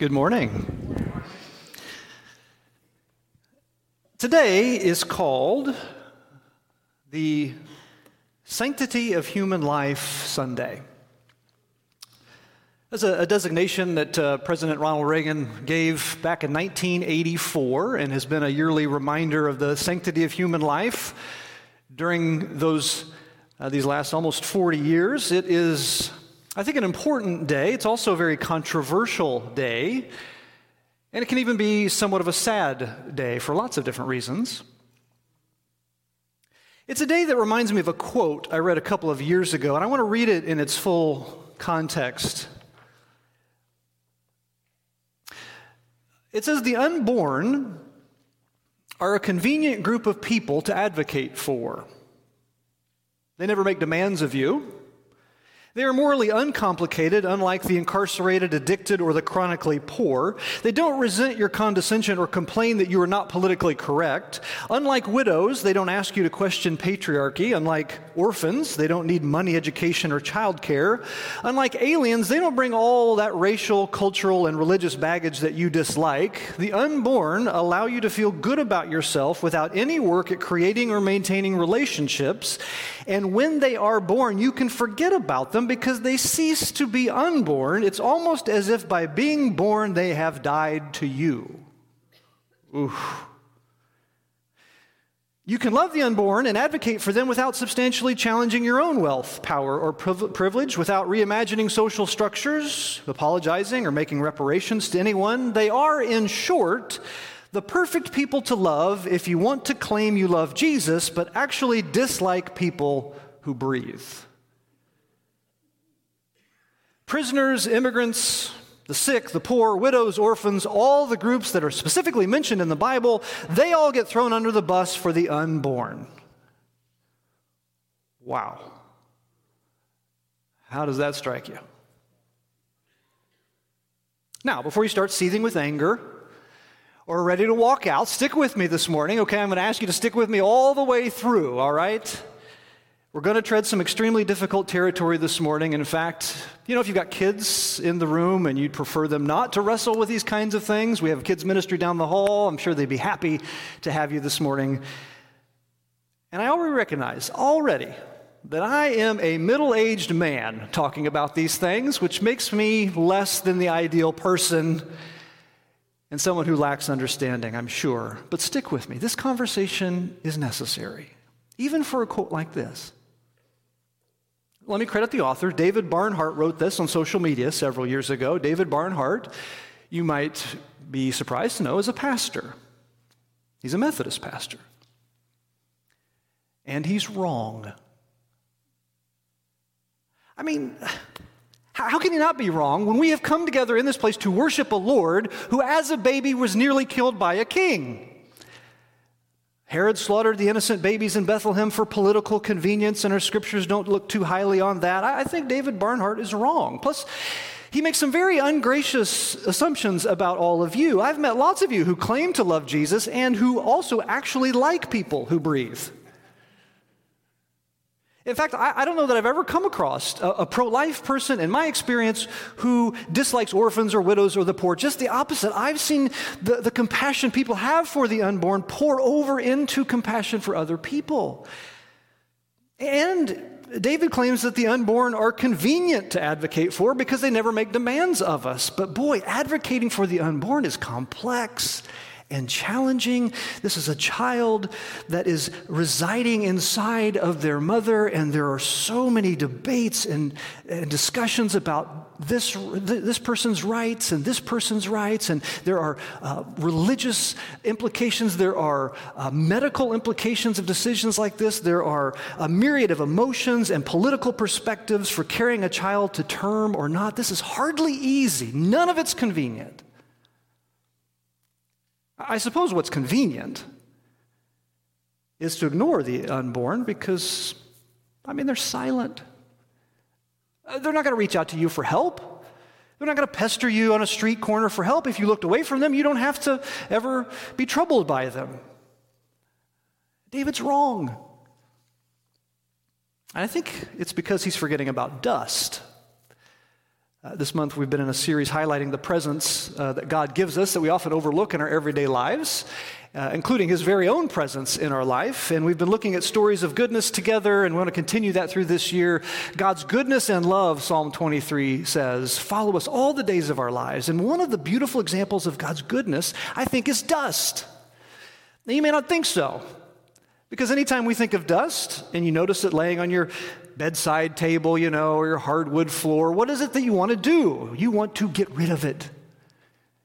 Good morning. Today is called the Sanctity of Human Life Sunday. That's a, a designation that uh, President Ronald Reagan gave back in 1984 and has been a yearly reminder of the sanctity of human life during those, uh, these last almost 40 years. It is, I think, an important day. It's also a very controversial day. And it can even be somewhat of a sad day for lots of different reasons. It's a day that reminds me of a quote I read a couple of years ago, and I want to read it in its full context. It says, The unborn are a convenient group of people to advocate for. They never make demands of you. They are morally uncomplicated, unlike the incarcerated, addicted, or the chronically poor. They don't resent your condescension or complain that you are not politically correct. Unlike widows, they don't ask you to question patriarchy. Unlike orphans, they don't need money, education, or childcare. Unlike aliens, they don't bring all that racial, cultural, and religious baggage that you dislike. The unborn allow you to feel good about yourself without any work at creating or maintaining relationships. And when they are born, you can forget about them them because they cease to be unborn. It's almost as if by being born they have died to you. Oof. You can love the unborn and advocate for them without substantially challenging your own wealth, power, or privilege, without reimagining social structures, apologizing, or making reparations to anyone. They are, in short, the perfect people to love if you want to claim you love Jesus, but actually dislike people who breathe. Prisoners, immigrants, the sick, the poor, widows, orphans, all the groups that are specifically mentioned in the Bible, they all get thrown under the bus for the unborn. Wow. How does that strike you? Now, before you start seething with anger or ready to walk out, stick with me this morning, okay? I'm going to ask you to stick with me all the way through, all right? We're going to tread some extremely difficult territory this morning. In fact, you know, if you've got kids in the room and you'd prefer them not to wrestle with these kinds of things, we have kids' ministry down the hall. I'm sure they'd be happy to have you this morning. And I already recognize, already, that I am a middle aged man talking about these things, which makes me less than the ideal person and someone who lacks understanding, I'm sure. But stick with me. This conversation is necessary, even for a quote like this. Let me credit the author. David Barnhart wrote this on social media several years ago. David Barnhart, you might be surprised to know, is a pastor. He's a Methodist pastor. And he's wrong. I mean, how can he not be wrong when we have come together in this place to worship a Lord who, as a baby, was nearly killed by a king? Herod slaughtered the innocent babies in Bethlehem for political convenience, and our scriptures don't look too highly on that. I think David Barnhart is wrong. Plus, he makes some very ungracious assumptions about all of you. I've met lots of you who claim to love Jesus and who also actually like people who breathe. In fact, I, I, don't know that I've ever come across a, a pro life person in my experience who dislikes orphans or widows or the poor. Just the opposite. I've seen the, the compassion people have for the unborn pour over into compassion for other people. And David claims that the unborn are convenient to advocate for because they never make demands of us. But boy, advocating for the unborn is complex and challenging. This is a child that is residing inside of their mother, and there are so many debates and, and, discussions about this, this person's rights and this person's rights, and there are uh, religious implications, there are uh, medical implications of decisions like this, there are a myriad of emotions and political perspectives for carrying a child to term or not. This is hardly easy, none of it's convenient. I suppose what's convenient is to ignore the unborn because, I mean, they're silent. Uh, they're not going to reach out to you for help. They're not going to pester you on a street corner for help. If you looked away from them, you don't have to ever be troubled by them. David's wrong. And I think it's because he's forgetting about dust. Uh, this month, we've been in a series highlighting the presence uh, that God gives us that we often overlook in our everyday lives, uh, including His very own presence in our life. And we've been looking at stories of goodness together, and we want to continue that through this year. God's goodness and love, Psalm 23 says, follow us all the days of our lives. And one of the beautiful examples of God's goodness, I think, is dust. Now, you may not think so. Because anytime we think of dust and you notice it laying on your bedside table, you know, or your hardwood floor, what is it that you want to do? You want to get rid of it.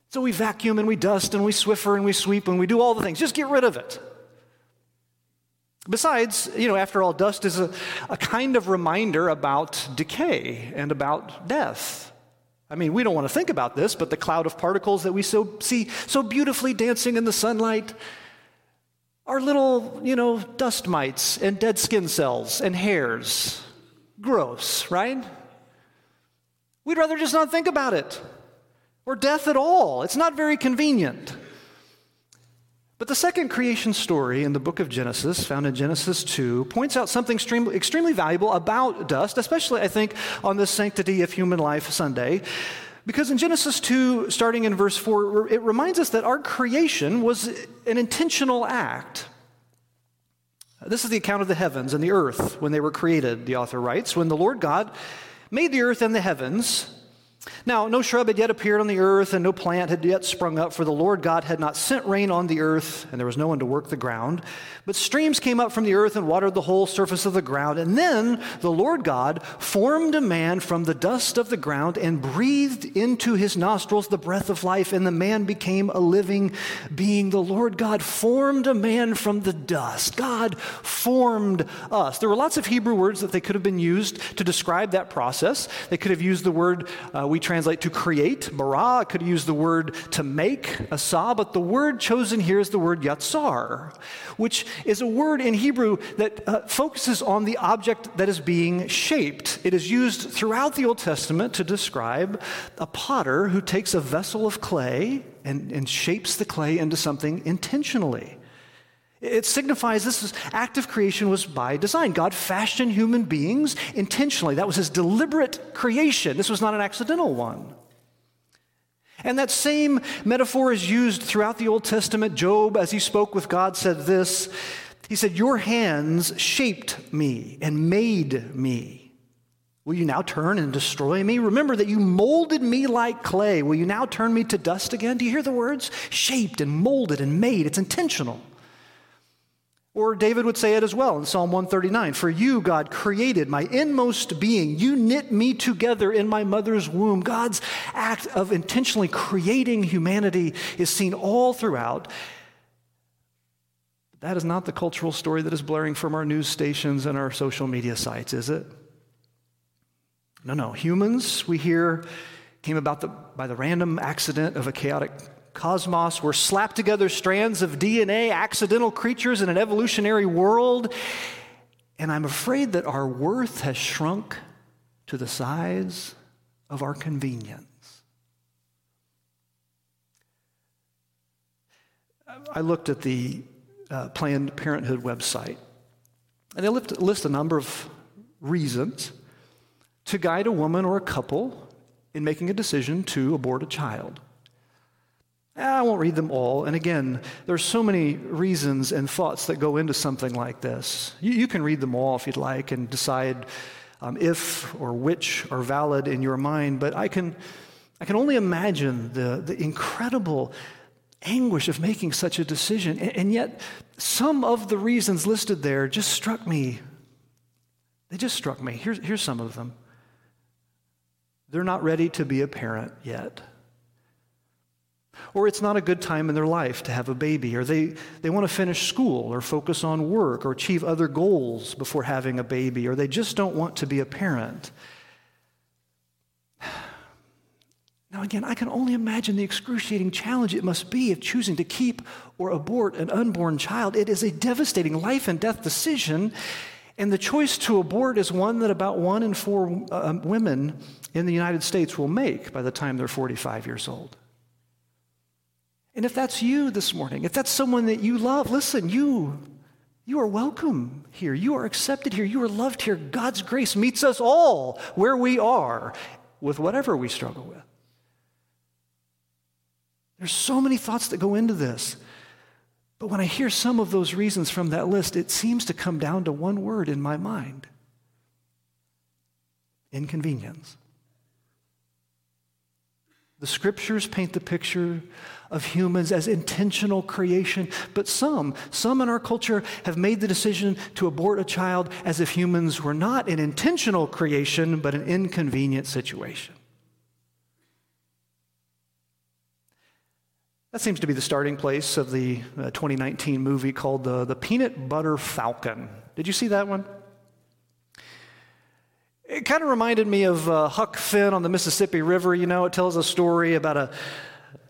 So we vacuum and we dust and we swiffer and we sweep and we do all the things. Just get rid of it. Besides, you know, after all, dust is a, a kind of reminder about decay and about death. I mean, we don't want to think about this, but the cloud of particles that we so, see so beautifully dancing in the sunlight are little, you know, dust mites and dead skin cells and hairs. Gross, right? We'd rather just not think about it or death at all. It's not very convenient. But the second creation story in the book of Genesis, found in Genesis 2, points out something extremely, extremely valuable about dust, especially, I think, on this Sanctity of Human Life Sunday. Because in Genesis 2, starting in verse 4, it reminds us that our creation was an intentional act. This is the account of the heavens and the earth when they were created, the author writes. When the Lord God made the earth and the heavens, now, no shrub had yet appeared on the earth, and no plant had yet sprung up, for the Lord God had not sent rain on the earth, and there was no one to work the ground. But streams came up from the earth and watered the whole surface of the ground. And then the Lord God formed a man from the dust of the ground and breathed into his nostrils the breath of life, and the man became a living being. The Lord God formed a man from the dust. God formed us. There were lots of Hebrew words that they could have been used to describe that process. They could have used the word uh, we translate to create, bara. Could use the word to make, asa, but the word chosen here is the word yatsar, which is a word in Hebrew that uh, focuses on the object that is being shaped. It is used throughout the Old Testament to describe a potter who takes a vessel of clay and, and shapes the clay into something intentionally. It signifies this act of creation was by design. God fashioned human beings intentionally. That was his deliberate creation. This was not an accidental one. And that same metaphor is used throughout the Old Testament. Job, as he spoke with God, said this He said, Your hands shaped me and made me. Will you now turn and destroy me? Remember that you molded me like clay. Will you now turn me to dust again? Do you hear the words? Shaped and molded and made. It's intentional. Or David would say it as well in Psalm 139 For you, God, created my inmost being. You knit me together in my mother's womb. God's act of intentionally creating humanity is seen all throughout. That is not the cultural story that is blaring from our news stations and our social media sites, is it? No, no. Humans, we hear, came about the, by the random accident of a chaotic cosmos. We're slapped together strands of DNA, accidental creatures in an evolutionary world. And I'm afraid that our worth has shrunk to the size of our convenience. I looked at the uh, Planned Parenthood website, and they list a number of reasons to guide a woman or a couple in making a decision to abort a child. I won't read them all. And again, there's so many reasons and thoughts that go into something like this. You, you can read them all if you'd like and decide um, if or which are valid in your mind. But I can, I can only imagine the, the incredible anguish of making such a decision. And, and yet, some of the reasons listed there just struck me. They just struck me. Here's, here's some of them. They're not ready to be a parent yet or it's not a good time in their life to have a baby, or they, they want to finish school, or focus on work, or achieve other goals before having a baby, or they just don't want to be a parent. Now, again, I can only imagine the excruciating challenge it must be of choosing to keep or abort an unborn child. It is a devastating life and death decision, and the choice to abort is one that about one in four uh, women in the United States will make by the time they're 45 years old. And if that's you this morning, if that's someone that you love, listen, you you are welcome here. You are accepted here. You are loved here. God's grace meets us all where we are. with whatever we struggle with. There's so many thoughts that go into this. But when I hear some of those reasons from that list, it seems to come down to one word in my mind inconvenience. The scriptures paint the picture of humans as intentional creation, but some, some in our culture have made the decision to abort a child as if humans were not an intentional creation, but an inconvenient situation. That seems to be the starting place of the uh, 2019 movie called the, the Peanut Butter Falcon. Did you see that one? It kind of reminded me of uh, Huck Finn on the Mississippi River. You know, it tells a story about a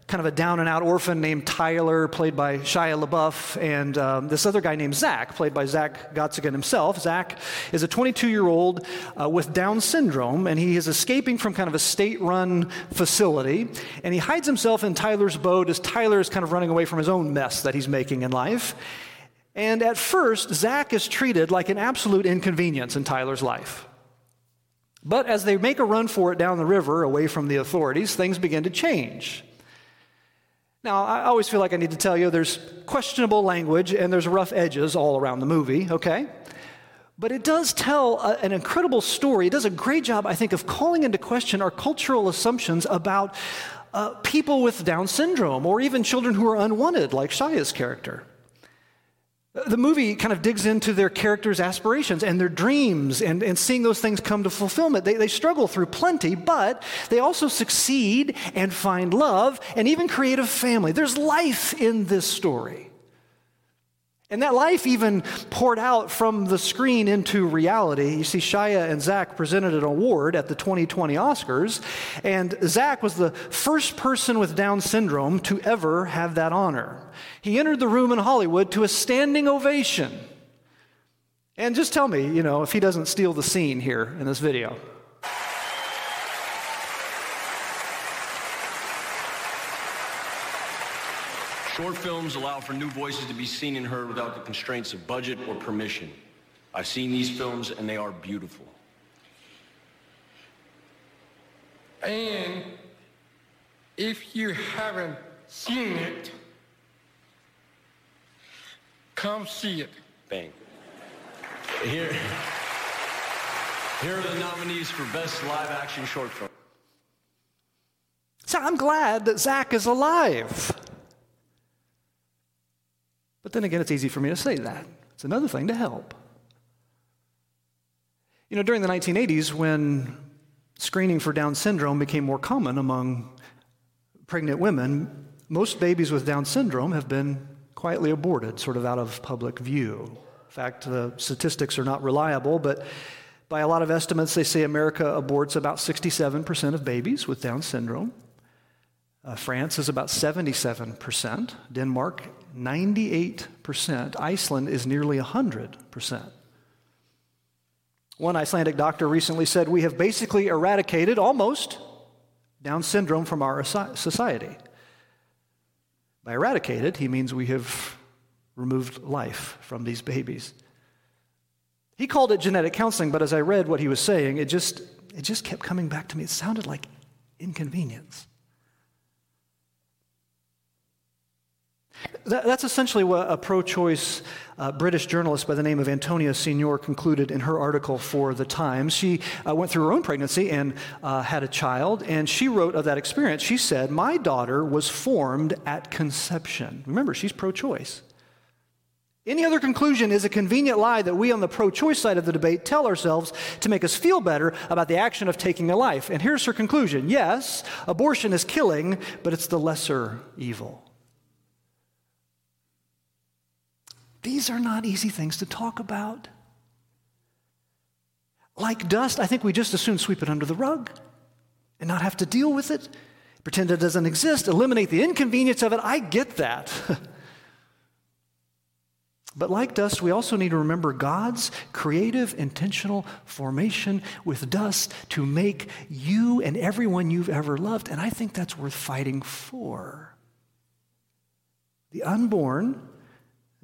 kind of a down and out orphan named Tyler, played by Shia LaBeouf, and um, this other guy named Zach, played by Zack Gottsagen himself. Zach is a 22 year old uh, with Down syndrome, and he is escaping from kind of a state run facility, and he hides himself in Tyler's boat as Tyler is kind of running away from his own mess that he's making in life. And at first, Zach is treated like an absolute inconvenience in Tyler's life. But as they make a run for it down the river away from the authorities, things begin to change. Now, I always feel like I need to tell you there's questionable language and there's rough edges all around the movie, okay? But it does tell a, an incredible story. It does a great job, I think, of calling into question our cultural assumptions about uh, people with Down syndrome or even children who are unwanted, like Shia's character. The movie kind of digs into their characters' aspirations and their dreams and, and seeing those things come to fulfillment. They, they struggle through plenty, but they also succeed and find love and even create a family. There's life in this story. And that life even poured out from the screen into reality. You see, Shia and Zach presented an award at the 2020 Oscars, and Zach was the first person with Down syndrome to ever have that honor. He entered the room in Hollywood to a standing ovation. And just tell me, you know, if he doesn't steal the scene here in this video. Short films allow for new voices to be seen and heard without the constraints of budget or permission. I've seen these films and they are beautiful. And if you haven't seen it, come see it. Bang. Here, here are the nominees for Best Live Action Short Film. So I'm glad that Zach is alive. Then again, it's easy for me to say that. It's another thing to help. You know, during the 1980s, when screening for Down syndrome became more common among pregnant women, most babies with Down syndrome have been quietly aborted, sort of out of public view. In fact, the statistics are not reliable, but by a lot of estimates, they say America aborts about 67% of babies with Down syndrome. Uh, France is about 77%, Denmark 98%, Iceland is nearly 100%. One Icelandic doctor recently said, We have basically eradicated almost Down syndrome from our society. By eradicated, he means we have removed life from these babies. He called it genetic counseling, but as I read what he was saying, it just, it just kept coming back to me. It sounded like inconvenience. That's essentially what a pro choice uh, British journalist by the name of Antonia Senior concluded in her article for The Times. She uh, went through her own pregnancy and uh, had a child, and she wrote of that experience. She said, My daughter was formed at conception. Remember, she's pro choice. Any other conclusion is a convenient lie that we on the pro choice side of the debate tell ourselves to make us feel better about the action of taking a life. And here's her conclusion yes, abortion is killing, but it's the lesser evil. These are not easy things to talk about. Like dust, I think we just as soon sweep it under the rug and not have to deal with it, pretend it doesn't exist, eliminate the inconvenience of it. I get that. but like dust, we also need to remember God's creative, intentional formation with dust to make you and everyone you've ever loved. And I think that's worth fighting for. The unborn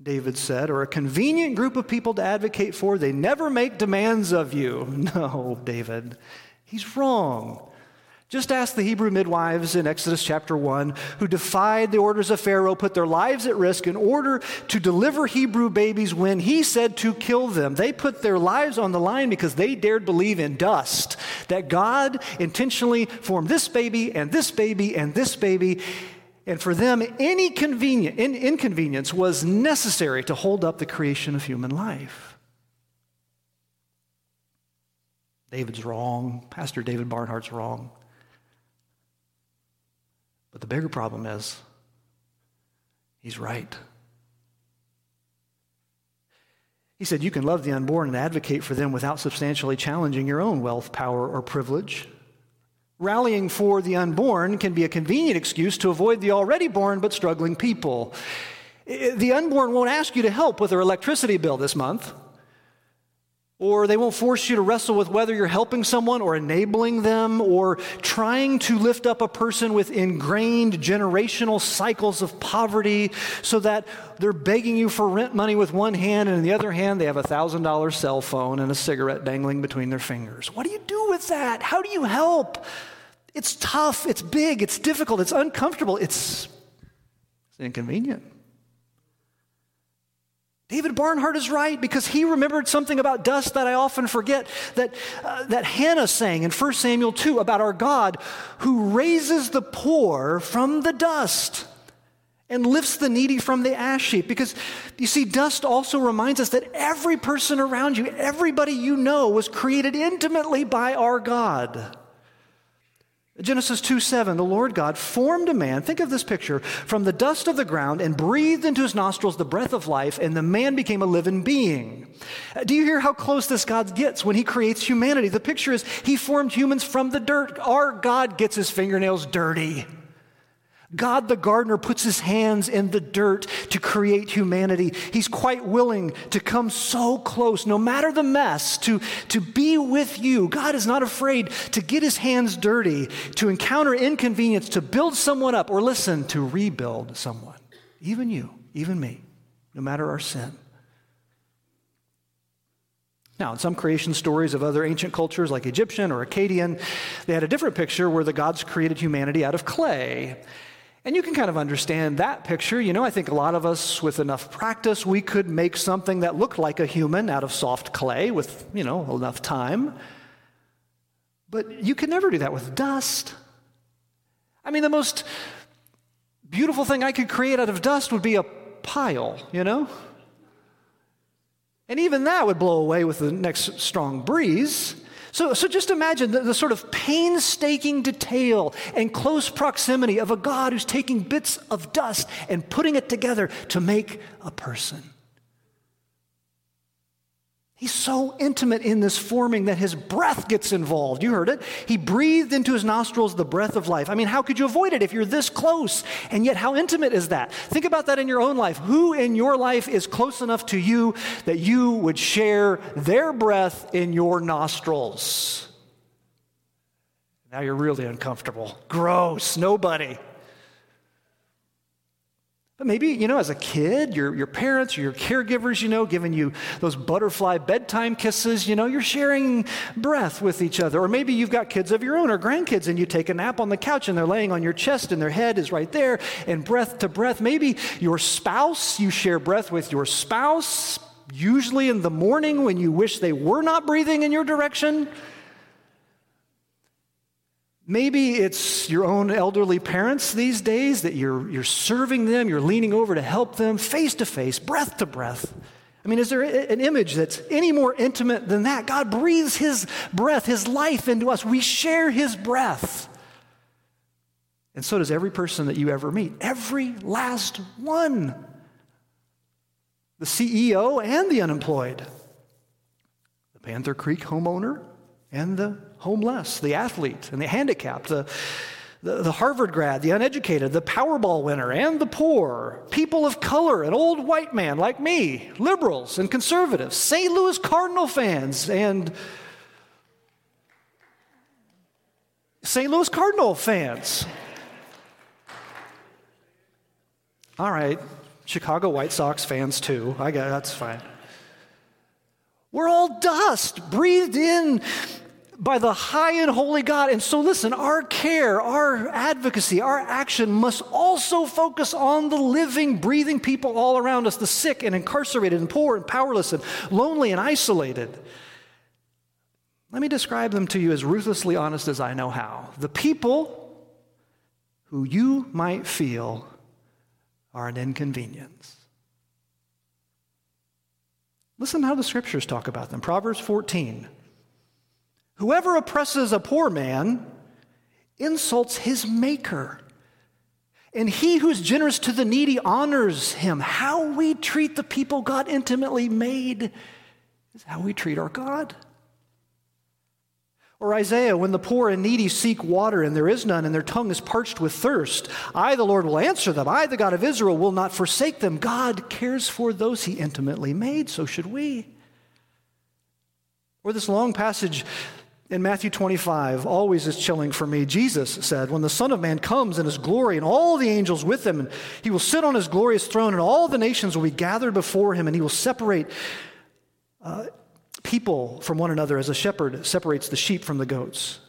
David said, or a convenient group of people to advocate for. They never make demands of you. No, David, he's wrong. Just ask the Hebrew midwives in Exodus chapter 1 who defied the orders of Pharaoh, put their lives at risk in order to deliver Hebrew babies when he said to kill them. They put their lives on the line because they dared believe in dust, that God intentionally formed this baby and this baby and this baby. And for them, any convenient, in, inconvenience was necessary to hold up the creation of human life. David's wrong. Pastor David Barnhart's wrong. But the bigger problem is, he's right. He said, You can love the unborn and advocate for them without substantially challenging your own wealth, power, or privilege. Rallying for the unborn can be a convenient excuse to avoid the already born but struggling people. The unborn won't ask you to help with their electricity bill this month or they won't force you to wrestle with whether you're helping someone or enabling them or trying to lift up a person with ingrained generational cycles of poverty so that they're begging you for rent money with one hand and in the other hand they have a $1000 cell phone and a cigarette dangling between their fingers. What do you do with that? How do you help it's tough it's big it's difficult it's uncomfortable it's, it's inconvenient David Barnhart is right because he remembered something about dust that I often forget that, uh, that Hannah sang in 1 Samuel 2 about our God who raises the poor from the dust and lifts the needy from the ash heap. Because you see, dust also reminds us that every person around you, everybody you know, was created intimately by our God. Genesis 2 7, the Lord God formed a man, think of this picture, from the dust of the ground and breathed into his nostrils the breath of life, and the man became a living being. Uh, do you hear how close this God gets when he creates humanity? The picture is he formed humans from the dirt. Our God gets his fingernails dirty. God the gardener puts his hands in the dirt to create humanity. He's quite willing to come so close, no matter the mess, to, to be with you. God is not afraid to get his hands dirty, to encounter inconvenience, to build someone up, or listen, to rebuild someone. Even you, even me, no matter our sin. Now, in some creation stories of other ancient cultures like Egyptian or Akkadian, they had a different picture where the gods created humanity out of clay. And you can kind of understand that picture. You know, I think a lot of us, with enough practice, we could make something that looked like a human out of soft clay with, you know, enough time. But you can never do that with dust. I mean, the most beautiful thing I could create out of dust would be a pile, you know? And even that would blow away with the next strong breeze. So, so just imagine the, the, sort of painstaking detail and close proximity of a God who's taking bits of dust and putting it together to make a person. He's so intimate in this forming that his breath gets involved. You heard it. He breathed into his nostrils the breath of life. I mean, how could you avoid it if you're this close? And yet, how intimate is that? Think about that in your own life. Who in your life is close enough to you that you would share their breath in your nostrils? Now you're really uncomfortable. Gross. Nobody. Maybe, you know, as a kid, your, your parents or your caregivers, you know, giving you those butterfly bedtime kisses, you know, you're sharing breath with each other. Or maybe you've got kids of your own or grandkids and you take a nap on the couch and they're laying on your chest and their head is right there and breath to breath. Maybe your spouse, you share breath with your spouse, usually in the morning when you wish they were not breathing in your direction. Maybe it's your own elderly parents these days that you're, you're serving them, you're leaning over to help them face to face, breath to breath. I mean, is there an image that's any more intimate than that? God breathes His breath, His life into us. We share His breath. And so does every person that you ever meet, every last one. The CEO and the unemployed, the Panther Creek homeowner and the homeless, the athlete and the handicapped, the, the, the, Harvard grad, the uneducated, the Powerball winner, and the poor, people of color, an old white man like me, liberals and conservatives, St. Louis Cardinal fans, and St. Louis Cardinal fans. All right, Chicago White Sox fans too. I got that's fine. We're all dust, breathed in by the high and holy God. And so, listen, our care, our advocacy, our action must also focus on the living, breathing people all around us the sick and incarcerated and poor and powerless and lonely and isolated. Let me describe them to you as ruthlessly honest as I know how. The people who you might feel are an inconvenience. Listen how the scriptures talk about them. Proverbs 14. Whoever oppresses a poor man insults his maker. And he who's generous to the needy honors him. How we treat the people God intimately made is how we treat our God. Or Isaiah, when the poor and needy seek water and there is none and their tongue is parched with thirst, I, the Lord, will answer them. I, the God of Israel, will not forsake them. God cares for those he intimately made, so should we. Or this long passage in Matthew 25 always is chilling for me. Jesus said, When the Son of Man comes in his glory and all the angels with him, and he will sit on his glorious throne, and all the nations will be gathered before him, and he will separate. Uh, people from one another as a shepherd separates the sheep from the goats.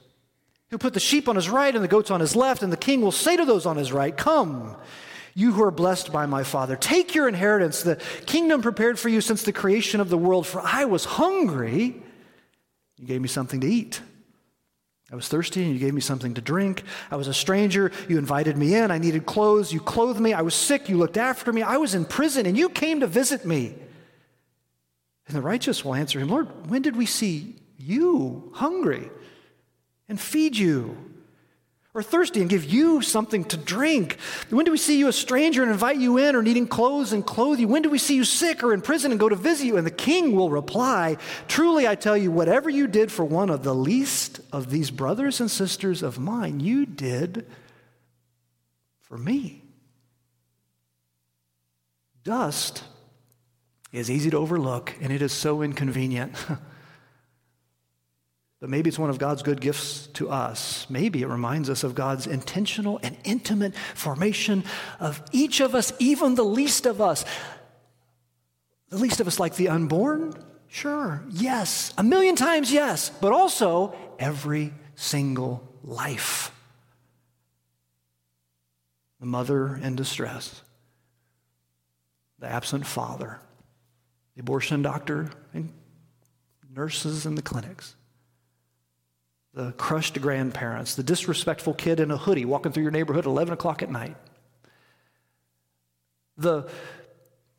He'll put the sheep on his right and the goats on his left, and the king will say to those on his right, Come, you who are blessed by my Father, take your inheritance, the kingdom prepared for you since the creation of the world. For I was hungry, you gave me something to eat. I was thirsty, and you gave me something to drink. I was a stranger, you invited me in. I needed clothes, you clothed me. I was sick, you looked after me. I was in prison, and you came to visit me. And the righteous will answer him, Lord, when did we see you hungry and feed you? Or thirsty and give you something to drink? When do we see you a stranger and invite you in, or needing clothes and clothe you? When do we see you sick or in prison and go to visit you? And the king will reply, Truly I tell you, whatever you did for one of the least of these brothers and sisters of mine, you did for me. Dust is easy to overlook and it is so inconvenient. but maybe it's one of God's good gifts to us. Maybe it reminds us of God's intentional and intimate formation of each of us, even the least of us. The least of us, like the unborn? Sure, yes. A million times, yes. But also every single life. The mother in distress, the absent father the abortion doctor and nurses in the clinics, the crushed grandparents, the disrespectful kid in a hoodie walking through your neighborhood at 11 o'clock at night, the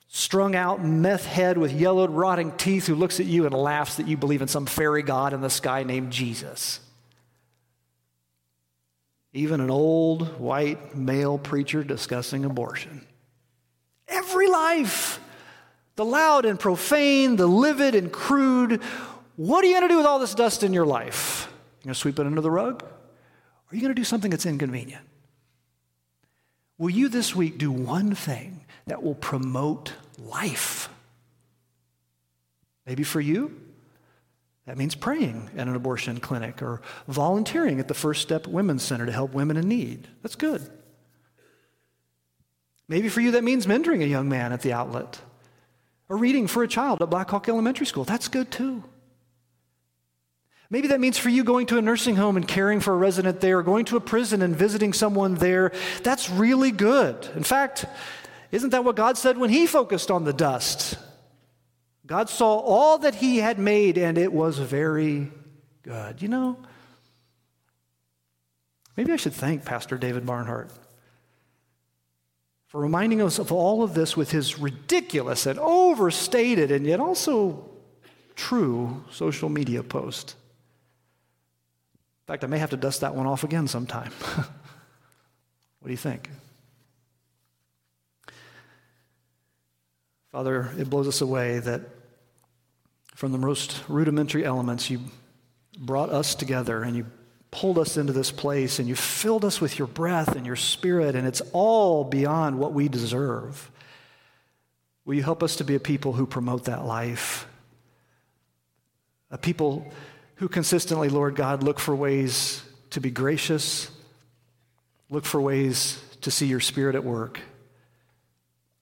strung out meth head with yellowed, rotting teeth who looks at you and laughs that you believe in some fairy god in the sky named Jesus. Even an old white male preacher discussing abortion. Every life the loud and profane, the livid and crude. What are you going to do with all this dust in your life? You going to sweep it under the rug? Or are you going to do something that's inconvenient? Will you this week do one thing that will promote life? Maybe for you, that means praying at an abortion clinic or volunteering at the First Step Women's Center to help women in need. That's good. Maybe for you, that means mentoring a young man at the outlet or reading for a child at Black Hawk Elementary School. That's good too. Maybe that means for you going to a nursing home and caring for a resident there, or going to a prison and visiting someone there. That's really good. In fact, isn't that what God said when He focused on the dust? God saw all that He had made and it was very good. You know, maybe I should thank Pastor David Barnhart for reminding us of all of this with his ridiculous and overstated and yet also true social media post. In fact, I may have to dust that one off again sometime. what do you think? Father, it blows us away that from the most rudimentary elements, you brought us together and you pulled us into this place and you filled us with your breath and your spirit, and it's all beyond what we deserve. Will you help us to be a people who promote that life? A people who consistently, Lord God, look for ways to be gracious, look for ways to see your spirit at work,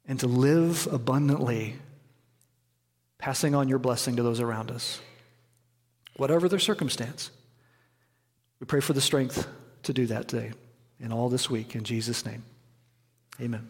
and to live abundantly, passing on your blessing to those around us, whatever their circumstance. We pray for the strength to do that today and all this week in Jesus' name. Amen.